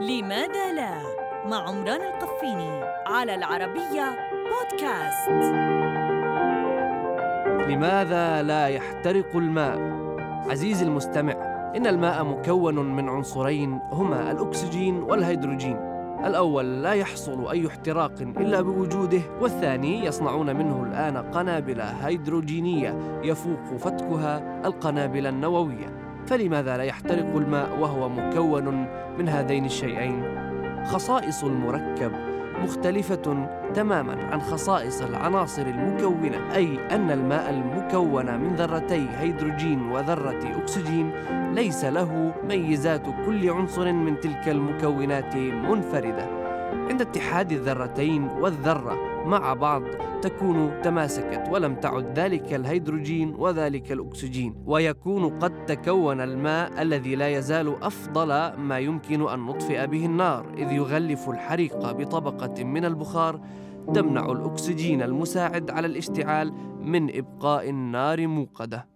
لماذا لا؟ مع عمران القفيني على العربية بودكاست. لماذا لا يحترق الماء؟ عزيزي المستمع إن الماء مكون من عنصرين هما الأكسجين والهيدروجين. الأول لا يحصل أي احتراق إلا بوجوده والثاني يصنعون منه الآن قنابل هيدروجينية يفوق فتكها القنابل النووية. فلماذا لا يحترق الماء وهو مكون من هذين الشيئين؟ خصائص المركب مختلفة تماما عن خصائص العناصر المكونة أي أن الماء المكون من ذرتي هيدروجين وذرة أكسجين ليس له ميزات كل عنصر من تلك المكونات منفردة. عند اتحاد الذرتين والذرة مع بعض تكون تماسكت ولم تعد ذلك الهيدروجين وذلك الأكسجين ويكون قد تكون الماء الذي لا يزال أفضل ما يمكن أن نطفئ به النار إذ يغلف الحريق بطبقة من البخار تمنع الأكسجين المساعد على الاشتعال من إبقاء النار موقدة.